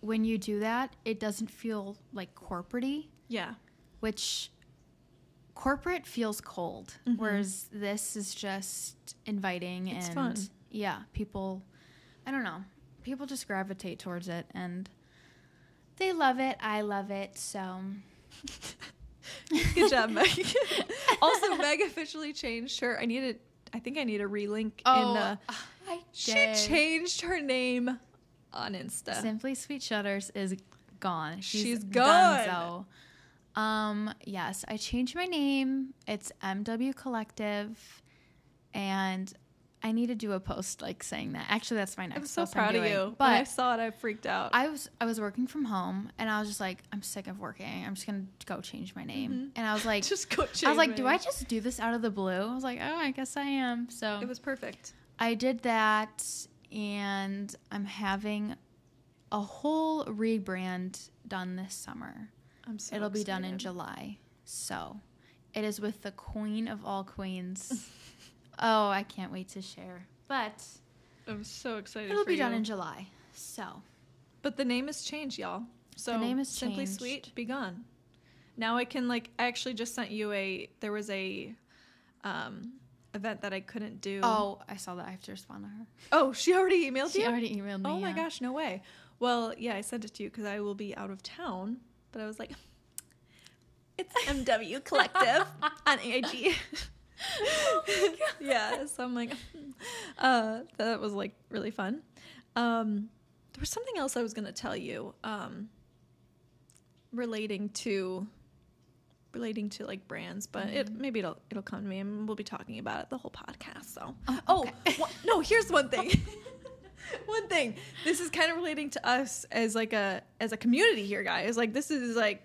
Speaker 1: when you do that, it doesn't feel like corporatey,
Speaker 2: yeah.
Speaker 1: which corporate feels cold,
Speaker 2: Mhm.
Speaker 1: whereas this is just inviting
Speaker 2: It's
Speaker 1: and
Speaker 2: fun.
Speaker 1: yeah, people I don't know. People just gravitate towards it and they love it. I love it. So
Speaker 2: Good job, Meg. also, Meg officially changed her. I need to. I think I need a relink
Speaker 1: Oh,
Speaker 2: in. Uh,
Speaker 1: I
Speaker 2: she changed her name on Insta.
Speaker 1: Simply Sweet Shutters is gone. She's,
Speaker 2: She's gone.
Speaker 1: So, um, yes, I changed my name. It's MW Collective, and I need to do a post like saying that. Actually, that's my next.
Speaker 2: I'm so proud of
Speaker 1: doing.
Speaker 2: you. when I saw it, I freaked out.
Speaker 1: I was I was working from home, and I was just like, I'm sick of working. I'm just gonna go change my name.
Speaker 2: Mhm.
Speaker 1: And I was like,
Speaker 2: just go. change.
Speaker 1: I was like, do
Speaker 2: name.
Speaker 1: I just do this out of the blue? I was like, oh, I guess I am. So
Speaker 2: It was perfect.
Speaker 1: I did that, and I'm having a whole rebrand done this summer.
Speaker 2: I'm so.
Speaker 1: It'll be done in. July. So it is with the queen of all queens. oh, I can't wait to share. But
Speaker 2: I'm so excited.
Speaker 1: it'll be done in July. So
Speaker 2: But the name has changed, y'all. So the
Speaker 1: name is
Speaker 2: simply
Speaker 1: changed.
Speaker 2: sweet. Be gone. Now I can like. I actually just sent you a. There was a, um, event that I couldn't do.
Speaker 1: oh, I saw that. I have to respond to her.
Speaker 2: Oh, she already emailed
Speaker 1: She
Speaker 2: you.
Speaker 1: already emailed me.
Speaker 2: Oh my
Speaker 1: yeah.
Speaker 2: gosh, no way. Well, yeah, I sent it to you because I will be out of town. But I was like, it's MW Collective on AIG. yeah, so I'm like, uh, that was like really fun. Um, there was something else I was gonna tell you, um, relating to relating to like brands, but it mm-hmm. maybe it'll it'll come to me and we'll be talking about it the whole podcast. So,
Speaker 1: Oh,
Speaker 2: oh,
Speaker 1: okay.
Speaker 2: wha- no, here's one thing. one thing. This is kind of relating to us as like a as a community here, guys. Like this is like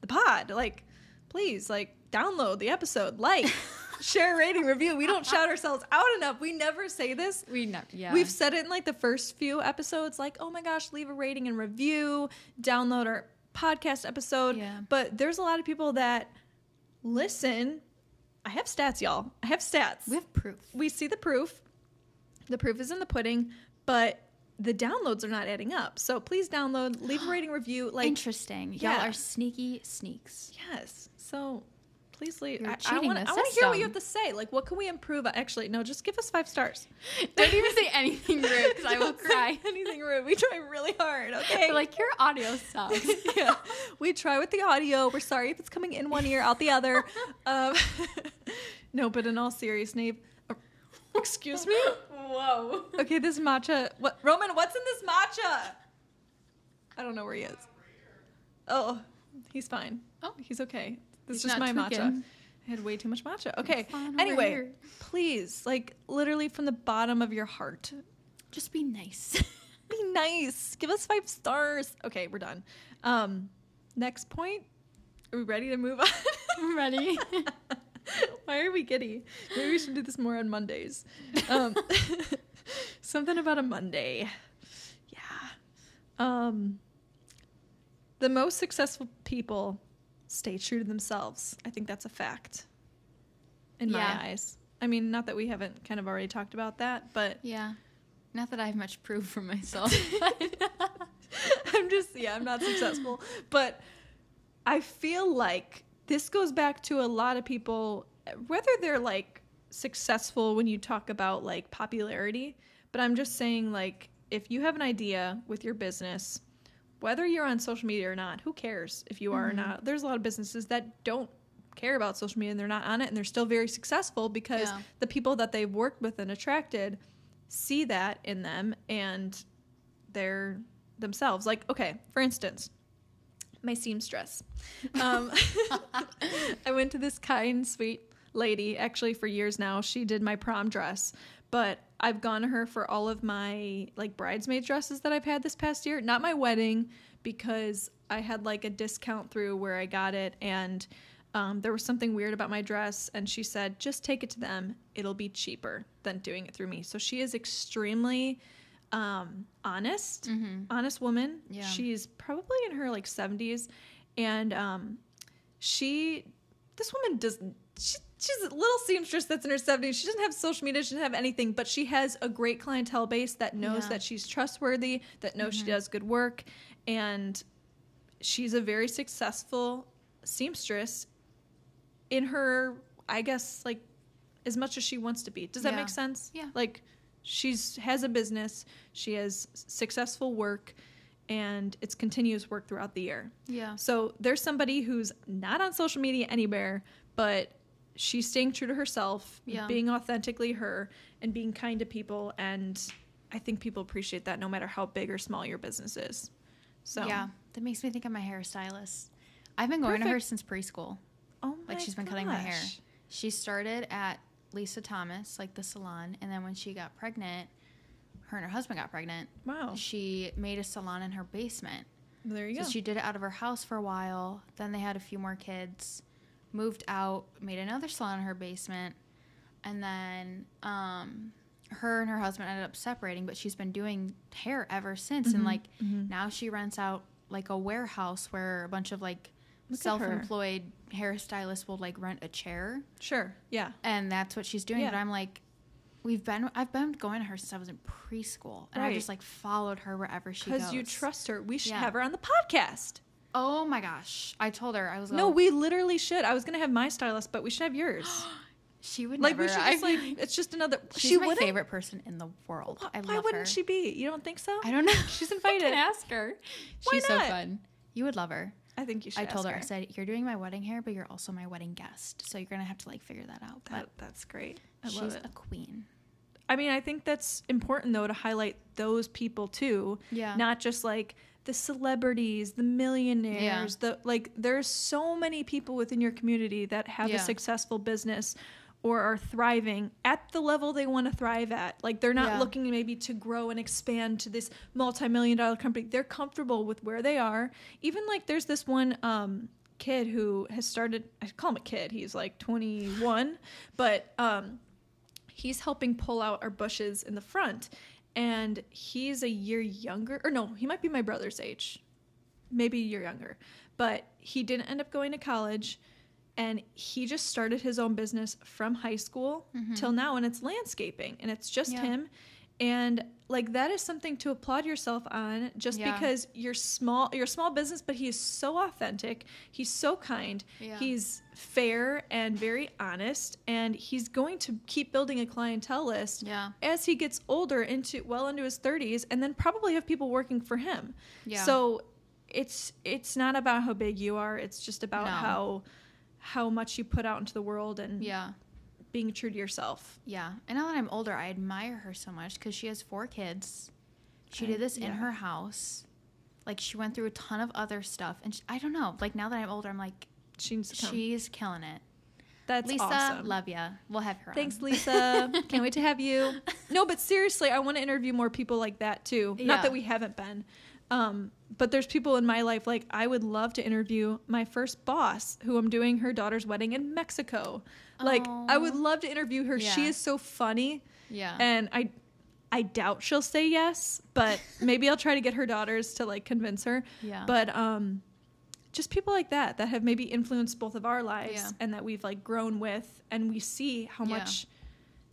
Speaker 2: the pod. Like, please, like download the episode, like, share, rating, review. We don't shout ourselves out enough. We never say this.
Speaker 1: We know. Yeah.
Speaker 2: We've said it in like the first few episodes, like, oh my gosh, leave a rating and review, download our podcast episode.
Speaker 1: Yeah.
Speaker 2: But there's a lot of people that listen. I have stats, y'all. I have stats.
Speaker 1: we have proof.
Speaker 2: we see the proof. The proof is in the pudding, but the downloads are not adding up. So please download, leave a rating, review. Like,
Speaker 1: Interesting. Y'all
Speaker 2: yeah.
Speaker 1: are sneaky sneaks.
Speaker 2: yes. So please leave.
Speaker 1: You're
Speaker 2: I, I want to hear what you have to say. Like, what can we improve? Actually, no, just give us five stars.
Speaker 1: Don't even say anything rude because I will cry.
Speaker 2: Anything rude. We try really hard, okay?
Speaker 1: But like your audio sucks.
Speaker 2: yeah, we try with the audio. We're sorry if it's coming in one ear, out the other. Um, no, but in all seriousness, uh, excuse me.
Speaker 1: Whoa.
Speaker 2: Okay, this matcha. What Roman? What's in this matcha? I don't know where he is. Oh, he's fine.
Speaker 1: Oh.
Speaker 2: he's okay. This
Speaker 1: He's
Speaker 2: is just my
Speaker 1: not
Speaker 2: matcha. I had way too much matcha. Okay. Anyway, please, like literally from the bottom of your heart,
Speaker 1: Just be nice.
Speaker 2: be nice. Give us five stars. Okay, we're done. Um, next point. Are we ready to move on?
Speaker 1: I'm ready.
Speaker 2: Why are we giddy? Maybe we should do this more on Mondays. Um, something about a Monday. Yeah. Um, the most successful people stay true to themselves. I think that's a fact. In
Speaker 1: Yeah.
Speaker 2: my eyes. I mean, not that we haven't kind of already talked about that, but
Speaker 1: yeah. Not that I have much proof for myself.
Speaker 2: I'm just yeah, I'm not successful, but I feel like this goes back to a lot of people whether they're like successful when you talk about like popularity, but I'm just saying like if you have an idea with your business, whether you're on social media or not, who cares if you are or
Speaker 1: Mhm.
Speaker 2: not? There's a lot of businesses that don't care about social media and they're not on it and they're still very successful because
Speaker 1: Yeah.
Speaker 2: the people that they've worked with and attracted see that in them and they're themselves. Like, okay, for instance, my seamstress. Um, I went to this kind, sweet lady, actually for years now. She did my prom dress, but I've gone to her for all of my like bridesmaid dresses that I've had this past year. Not my wedding because I had like a discount through where I got it and um, there was something weird about my dress and she said just take it to them it'll be cheaper than doing it through me so she is extremely um, honest
Speaker 1: hmm
Speaker 2: honest woman.
Speaker 1: Yeah.
Speaker 2: She's probably in her like 70s and um she this woman does she, she's a little seamstress that's in her 70s. She doesn't have social media, she doesn't have anything, but she has a great clientele base that knows
Speaker 1: Yeah.
Speaker 2: that she's trustworthy, that knows she
Speaker 1: Mhm.
Speaker 2: does good work and she's a very successful seamstress in her I guess like as much as she wants to be. Does that
Speaker 1: Yeah.
Speaker 2: make sense?
Speaker 1: Yeah.
Speaker 2: Like she's has a business, she has successful work and it's continuous work throughout the year.
Speaker 1: Yeah.
Speaker 2: So there's somebody who's not on social media anywhere, but she's staying true to herself,
Speaker 1: Yeah.
Speaker 2: being authentically her and being kind to people and I think people appreciate that no matter how big or small your business is. So
Speaker 1: Yeah. That makes me think of my hairstylist. I've been going to her since preschool.
Speaker 2: Oh my Like,
Speaker 1: she's been cutting my hair. She started at Lisa Thomas, like the salon, and then when she got pregnant, her and her husband got pregnant.
Speaker 2: Wow.
Speaker 1: She made a salon in her basement.
Speaker 2: There you
Speaker 1: So
Speaker 2: go.
Speaker 1: she did it out of her house for a while. Then they had a few more kids, moved out, made another salon in her basement, and then um, her and her husband ended up separating. But she's been doing hair ever since, and
Speaker 2: Mhm,
Speaker 1: like
Speaker 2: mhm.
Speaker 1: now she rents out like a warehouse where a bunch of like
Speaker 2: Look
Speaker 1: self-employed hairstylists will like rent a chair,
Speaker 2: Sure. Yeah.
Speaker 1: and that's what she's doing.
Speaker 2: Yeah.
Speaker 1: But I'm like. We've been I've been going to her since I was in preschool and I just like followed her wherever she goes.
Speaker 2: Because you trust her. We should
Speaker 1: Yeah.
Speaker 2: have her on the podcast.
Speaker 1: Oh my gosh. I told her I was like No,
Speaker 2: we literally should. I was gonna have my stylist, but we should have yours.
Speaker 1: she would
Speaker 2: like
Speaker 1: never.
Speaker 2: we should just like it's just another.
Speaker 1: she's
Speaker 2: she
Speaker 1: my
Speaker 2: wouldn't.
Speaker 1: favorite person in the world.
Speaker 2: Why,
Speaker 1: I
Speaker 2: why wouldn't
Speaker 1: her.
Speaker 2: she be? You don't think so?
Speaker 1: I don't know.
Speaker 2: She's
Speaker 1: I
Speaker 2: invited.
Speaker 1: can ask her.
Speaker 2: Why
Speaker 1: She's so
Speaker 2: not?
Speaker 1: fun. You would love her.
Speaker 2: I think you should.
Speaker 1: I told
Speaker 2: ask
Speaker 1: her. I said you're doing my wedding hair, but you're also my wedding guest. So you're gonna have to like figure that out. But
Speaker 2: that, that's great. I
Speaker 1: she's
Speaker 2: love it.
Speaker 1: a queen.
Speaker 2: I mean, I think that's important though to highlight those people too,
Speaker 1: Yeah.
Speaker 2: not just like the celebrities, the millionaires, the like. There's so many people within your community that have
Speaker 1: Yeah.
Speaker 2: a successful business or are thriving at the level they want to thrive at. Like they're not
Speaker 1: Yeah.
Speaker 2: looking maybe to grow and expand to this multi-million dollar company. They're comfortable with where they are. Even like there's this one um kid who has started I call him a kid. He's like 21, but um he's helping pull out our bushes in the front and he's a year younger or no, he might be my brother's age. Maybe a year younger. But he didn't end up going to college and he just started his own business from high school
Speaker 1: Mhm.
Speaker 2: till now and it's landscaping and it's just
Speaker 1: Yeah.
Speaker 2: him and like that is something to applaud yourself on just
Speaker 1: Yeah.
Speaker 2: because you're small you're a small business but he is so authentic he's so kind
Speaker 1: Yeah.
Speaker 2: he's fair and very honest and he's going to keep building a clientele list
Speaker 1: Yeah.
Speaker 2: as he gets older into well into his 30s and then probably have people working for him
Speaker 1: Yeah.
Speaker 2: so it's it's not about how big you are it's just about
Speaker 1: No.
Speaker 2: how how much you put out into the world and
Speaker 1: Yeah.
Speaker 2: Being true to yourself
Speaker 1: Yeah. And now that I'm older, I admire her so much because she has four kids. She
Speaker 2: I-
Speaker 1: did this in her house. Like she went through a ton of other stuff, and sh I don't know. Like now that I'm older, I'm like,
Speaker 2: she come
Speaker 1: she's killing it.
Speaker 2: That's
Speaker 1: Lisa,
Speaker 2: awesome.
Speaker 1: love ya. We'll have her. On.
Speaker 2: Thanks,
Speaker 1: on.
Speaker 2: Lisa. Can't wait to have you. No, but seriously, I want to interview more people like that too.
Speaker 1: Yeah.
Speaker 2: Not that we haven't been. Um, but there's people in my life like I would love to interview my first boss who I'm doing her daughter's wedding in Mexico. Like I would love to interview her. She is so funny
Speaker 1: Yeah.
Speaker 2: and I I doubt she'll say yes, but maybe I'll try to get her daughters to like convince her.
Speaker 1: yeah.
Speaker 2: But um just people like that that have maybe influenced both of our lives
Speaker 1: Yeah.
Speaker 2: and that we've like grown with and we see how
Speaker 1: Yeah.
Speaker 2: much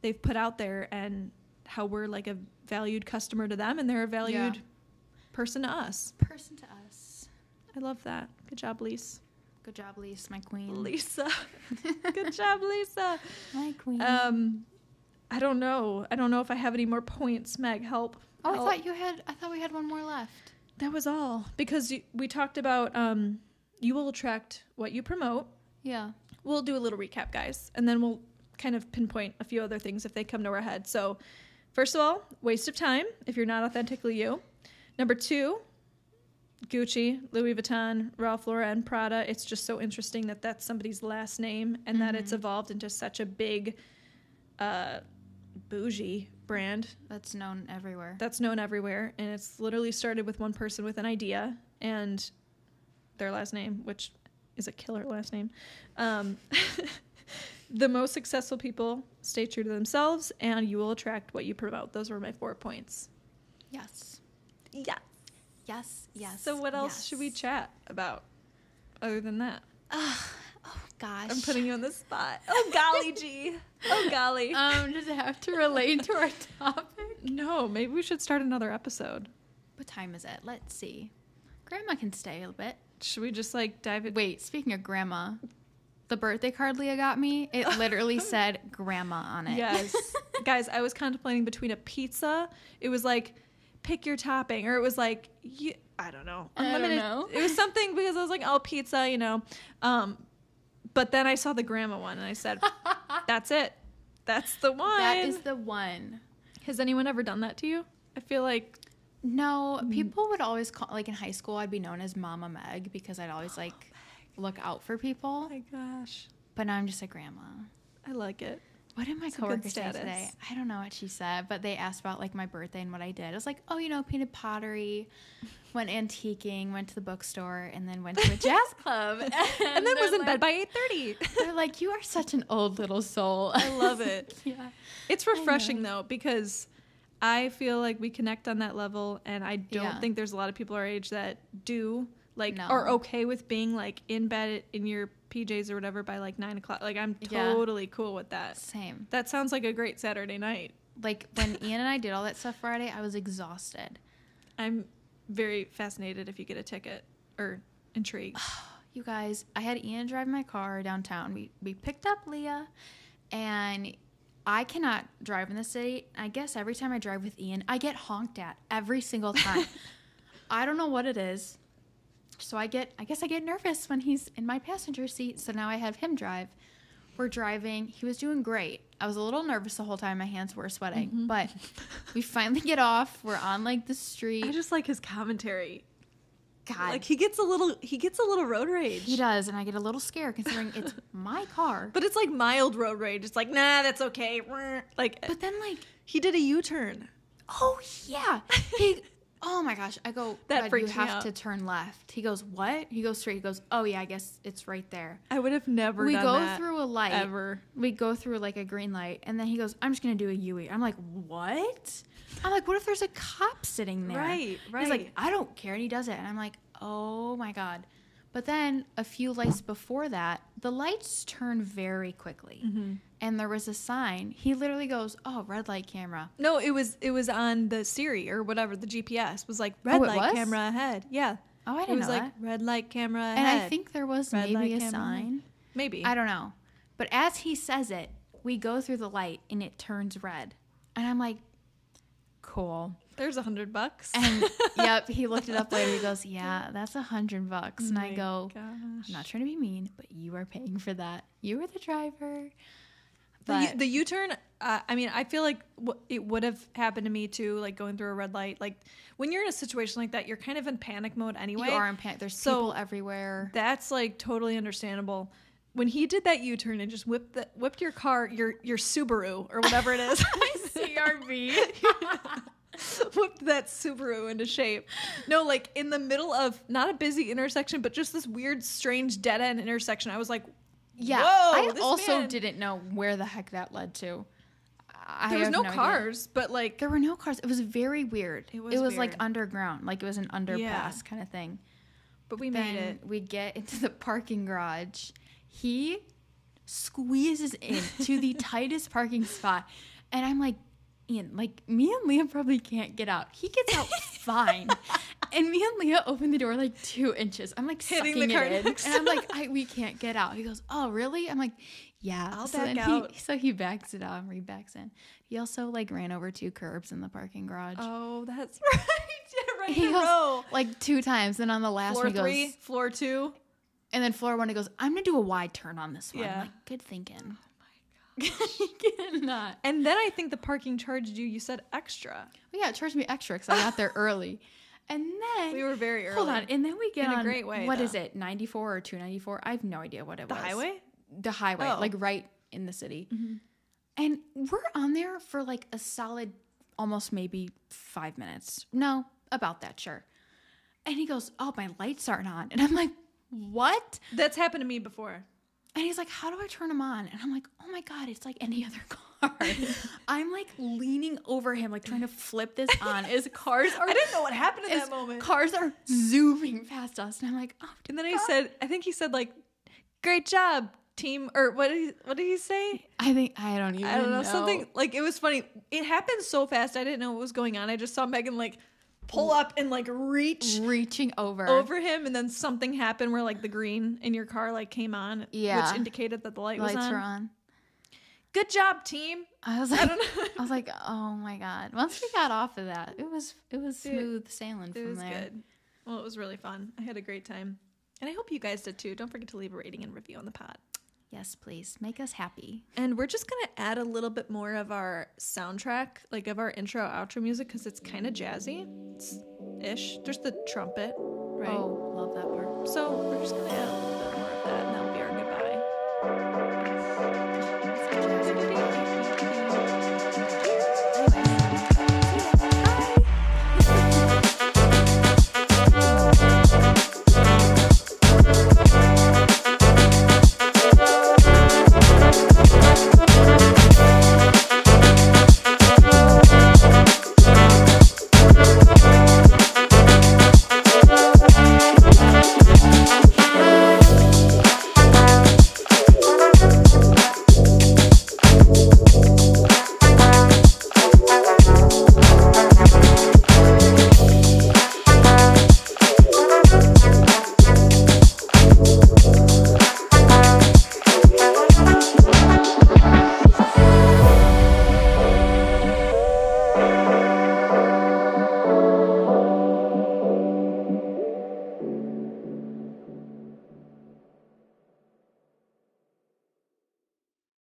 Speaker 2: they've put out there and how we're like a valued customer to them and they're a valued
Speaker 1: Yeah.
Speaker 2: Person to us.
Speaker 1: person to us.
Speaker 2: I love that. Good job, Lisa.
Speaker 1: Good job, Lisa, my queen.
Speaker 2: Lisa. Good job, Lisa.
Speaker 1: my queen.
Speaker 2: Um I don't know. I don't know if I have any more points. Meg, help.
Speaker 1: oh, I thought you had. I thought we had one more left.
Speaker 2: That was all because you, we talked about um, you will attract what you promote.
Speaker 1: Yeah.
Speaker 2: We'll do a little recap, guys, and then we'll kind of pinpoint a few other things if they come to our head. So, first of all, waste of time if you're not authentically you. Number two, Gucci, Louis Vuitton, Ralph Lauren, Prada. It's just so interesting that that's somebody's last name and that it's
Speaker 1: Mhm.
Speaker 2: evolved into such a big, uh, bougie brand
Speaker 1: That's known everywhere.
Speaker 2: that's known everywhere and it's literally started with one person with an idea and their last name which is a killer last name um, the most successful people stay true to themselves and you will attract what you promote those were my four points
Speaker 1: yes.
Speaker 2: Yeah
Speaker 1: Yes. Yes.
Speaker 2: so what else should we chat about other than that
Speaker 1: oh gosh.
Speaker 2: i'm putting you on the spot oh golly gee oh golly
Speaker 1: Um, does it have to relate to our topic?
Speaker 2: no maybe we should start another episode
Speaker 1: What time is it? Let's see. Grandma can stay a little bit.
Speaker 2: should we just like dive in
Speaker 1: Wait, speaking of grandma, the birthday card Leah got me, it literally said grandma on it.
Speaker 2: Yes. Guys, I was contemplating between a pizza. It was like pick your topping or it was like you, I don't know.
Speaker 1: I don't know.
Speaker 2: It was something because I was like, "Oh, pizza, you know." Um but then I saw the grandma one and I said, "That's it. That's the one."
Speaker 1: that is the one.
Speaker 2: Has anyone ever done that to you? I feel like
Speaker 1: No,
Speaker 2: Mm.
Speaker 1: people would always call like in high school. I'd be known as Mama Meg because I'd always like look out for people.
Speaker 2: oh my gosh.
Speaker 1: But now I'm just a grandma.
Speaker 2: I like it.
Speaker 1: What did my
Speaker 2: It's
Speaker 1: coworker say today? I don't know what she said, but they asked about like my birthday and what I did. I was like, oh, you know, painted pottery, went antiquing, went to the bookstore, and then went to a jazz club, and,
Speaker 2: And then was in bed by 8:30.
Speaker 1: They're like, you are such an old little soul.
Speaker 2: I love it.
Speaker 1: yeah.
Speaker 2: It's refreshing though because I feel like we connect on that level, and I don't
Speaker 1: Yeah.
Speaker 2: think there's a lot of people our age that do like
Speaker 1: No.
Speaker 2: are okay with being like in bed in your PJs or whatever by like nine o'clock. Like I'm
Speaker 1: Yeah.
Speaker 2: totally cool with that.
Speaker 1: Same.
Speaker 2: That sounds like a great Saturday night.
Speaker 1: Like when Ian and I did all that stuff Friday, I was exhausted.
Speaker 2: I'm very fascinated if you get a ticket or intrigued.
Speaker 1: You guys, I had Ian drive my car downtown. We we picked up Leah, and I cannot drive in the city. I guess every time I drive with Ian, I get honked at every single time. I don't know what it is. So I get I guess I get nervous when he's in my passenger seat. So now I have him drive. We're driving. He was doing great. I was a little nervous the whole time. My hands were sweating.
Speaker 2: Mhm.
Speaker 1: But we finally get off. We're on like the street.
Speaker 2: I just like his commentary.
Speaker 1: God,
Speaker 2: Like he gets a little he gets a little road rage.
Speaker 1: He does, and I get a little scared considering it's my car.
Speaker 2: But it's like mild road rage. It's like, nah, that's okay. Like
Speaker 1: But then, like,
Speaker 2: he did a U-turn.
Speaker 1: oh yeah, he. Oh my gosh! I go.
Speaker 2: That
Speaker 1: "Bud, you have
Speaker 2: out."
Speaker 1: to turn left. He goes, what? He goes straight. He goes, oh yeah, I guess it's right there.
Speaker 2: I would have never
Speaker 1: we go
Speaker 2: that
Speaker 1: through a light.
Speaker 2: ever.
Speaker 1: We go through like a green light, and then he goes, I'm just gonna do a U-E. I'm like, what? I'm like, what if there's a cop sitting there?
Speaker 2: Right, right.
Speaker 1: He's like, I don't care, and he does it, and I'm like, oh my god. But then a few lights before that, the lights turn very quickly,
Speaker 2: Mm-hmm.
Speaker 1: and there was a sign. He literally goes, "Oh, red light camera."
Speaker 2: No, it was it was on the Siri or whatever. The GPS was like red
Speaker 1: Oh,
Speaker 2: light
Speaker 1: was?
Speaker 2: camera ahead. Yeah,
Speaker 1: Oh, I
Speaker 2: it
Speaker 1: didn't
Speaker 2: was
Speaker 1: know
Speaker 2: like
Speaker 1: that.
Speaker 2: red light camera ahead. And.
Speaker 1: I think there was
Speaker 2: Red
Speaker 1: maybe a
Speaker 2: camera
Speaker 1: sign.
Speaker 2: maybe
Speaker 1: I don't know. But as he says it, we go through the light and it turns red. And I'm like, cool.
Speaker 2: There's a hundred bucks.
Speaker 1: And yep, he looked it up later. He goes, yeah, that's a hundred bucks. And I go,
Speaker 2: gosh.
Speaker 1: I'm not trying to be mean, but you are paying for that. You were the driver.
Speaker 2: The, U-
Speaker 1: But
Speaker 2: the U-turn. Uh, I mean, I feel like w- it would have happened to me too. Like going through a red light. Like when you're in a situation like that, you're kind of in panic mode anyway.
Speaker 1: you are in panic. There's
Speaker 2: So-
Speaker 1: people everywhere.
Speaker 2: That's like totally understandable. when he did that U-turn and just whipped the, whipped your car, your your Subaru or whatever it is, my
Speaker 1: CRV.
Speaker 2: whipped that Subaru into shape. No, like in the middle of not a busy intersection, but just this weird, strange dead end intersection. I was like,
Speaker 1: Yeah.
Speaker 2: Whoa,
Speaker 1: I also
Speaker 2: man-
Speaker 1: didn't know where the heck that led to. I
Speaker 2: there was no,
Speaker 1: idea.
Speaker 2: cars, but like
Speaker 1: There were no cars. It was very weird.
Speaker 2: It
Speaker 1: It
Speaker 2: was
Speaker 1: was, like underground, like it was an underpass
Speaker 2: Yeah.
Speaker 1: kind of thing.
Speaker 2: but we
Speaker 1: Then
Speaker 2: made it.
Speaker 1: we get into the parking garage. He squeezes in to the tightest parking spot, and I'm like, Ian, like me and Leah probably can't get out. He gets out fine. And me and Leah open the door like two inches. I'm like
Speaker 2: Hitting
Speaker 1: sucking
Speaker 2: the car
Speaker 1: in, and I'm like, I, we can't get out. He goes, Oh, really? I'm like, Yeah.
Speaker 2: I'll
Speaker 1: so
Speaker 2: back out.
Speaker 1: He, so he backs it out and rebacks in. He also like ran over two curbs in the parking garage,
Speaker 2: Oh, that's right. right
Speaker 1: He
Speaker 2: in a
Speaker 1: goes,
Speaker 2: row.
Speaker 1: like two times. And on the last
Speaker 2: Floor
Speaker 1: one, he goes,
Speaker 2: three, floor two.
Speaker 1: and then floor one, he goes, I'm gonna do a wide turn on this one.
Speaker 2: Yeah.
Speaker 1: I'm like, good thinking. Oh my.
Speaker 2: And then I think the parking charged you. You said extra.
Speaker 1: Well, yeah, it charged me extra because I got there early. And then
Speaker 2: We were very early.
Speaker 1: hold on, and then we get
Speaker 2: In a
Speaker 1: on
Speaker 2: great way,
Speaker 1: What is
Speaker 2: though.
Speaker 1: it? 94 or 294? I have no idea what it
Speaker 2: The
Speaker 1: was.
Speaker 2: The highway.
Speaker 1: The highway,
Speaker 2: Oh.
Speaker 1: like right in the city.
Speaker 2: Mhm.
Speaker 1: And we're on there for like a solid, almost maybe five minutes. No, about that, sure. And he goes, "Oh, my lights aren't on," and I'm like, "What?"
Speaker 2: That's happened to me before.
Speaker 1: And he's like, How do I turn them on? And I'm like, Oh my God, it's like any other car. I'm like leaning over him, like trying to flip this on. His cars are
Speaker 2: I didn't know what happened in that moment.
Speaker 1: Cars are zooming past us. And I'm like, Oh,
Speaker 2: and then he said, I think he said like, "Great job, team," or what did he what did he say?
Speaker 1: I think I don't even
Speaker 2: I don't know, something like it was funny. It happened so fast. I didn't know what was going on. I just saw Megan like pull up and like reach
Speaker 1: reaching over.
Speaker 2: over him, and then something happened where like the green in your car like came on,
Speaker 1: Yeah.
Speaker 2: which indicated that the light
Speaker 1: lights
Speaker 2: was on.
Speaker 1: were on.
Speaker 2: Good job, team.
Speaker 1: I was
Speaker 2: I
Speaker 1: like,
Speaker 2: don't know.
Speaker 1: I was like, oh my god. Once we got off of that, it was it was smooth sailing
Speaker 2: It
Speaker 1: from
Speaker 2: was
Speaker 1: there.
Speaker 2: good. Well, it was really fun. I had a great time. And I hope you guys did too. Don't forget to leave a rating and review on the pod.
Speaker 1: Yes, please. Make us happy.
Speaker 2: And we're just going to add a little bit more of our soundtrack, like of our intro outro music, because it's kind of jazzy ish. There's the trumpet, right?
Speaker 1: Oh, love that part.
Speaker 2: So we're just going to add a little bit more of that, and that'll be our goodbye.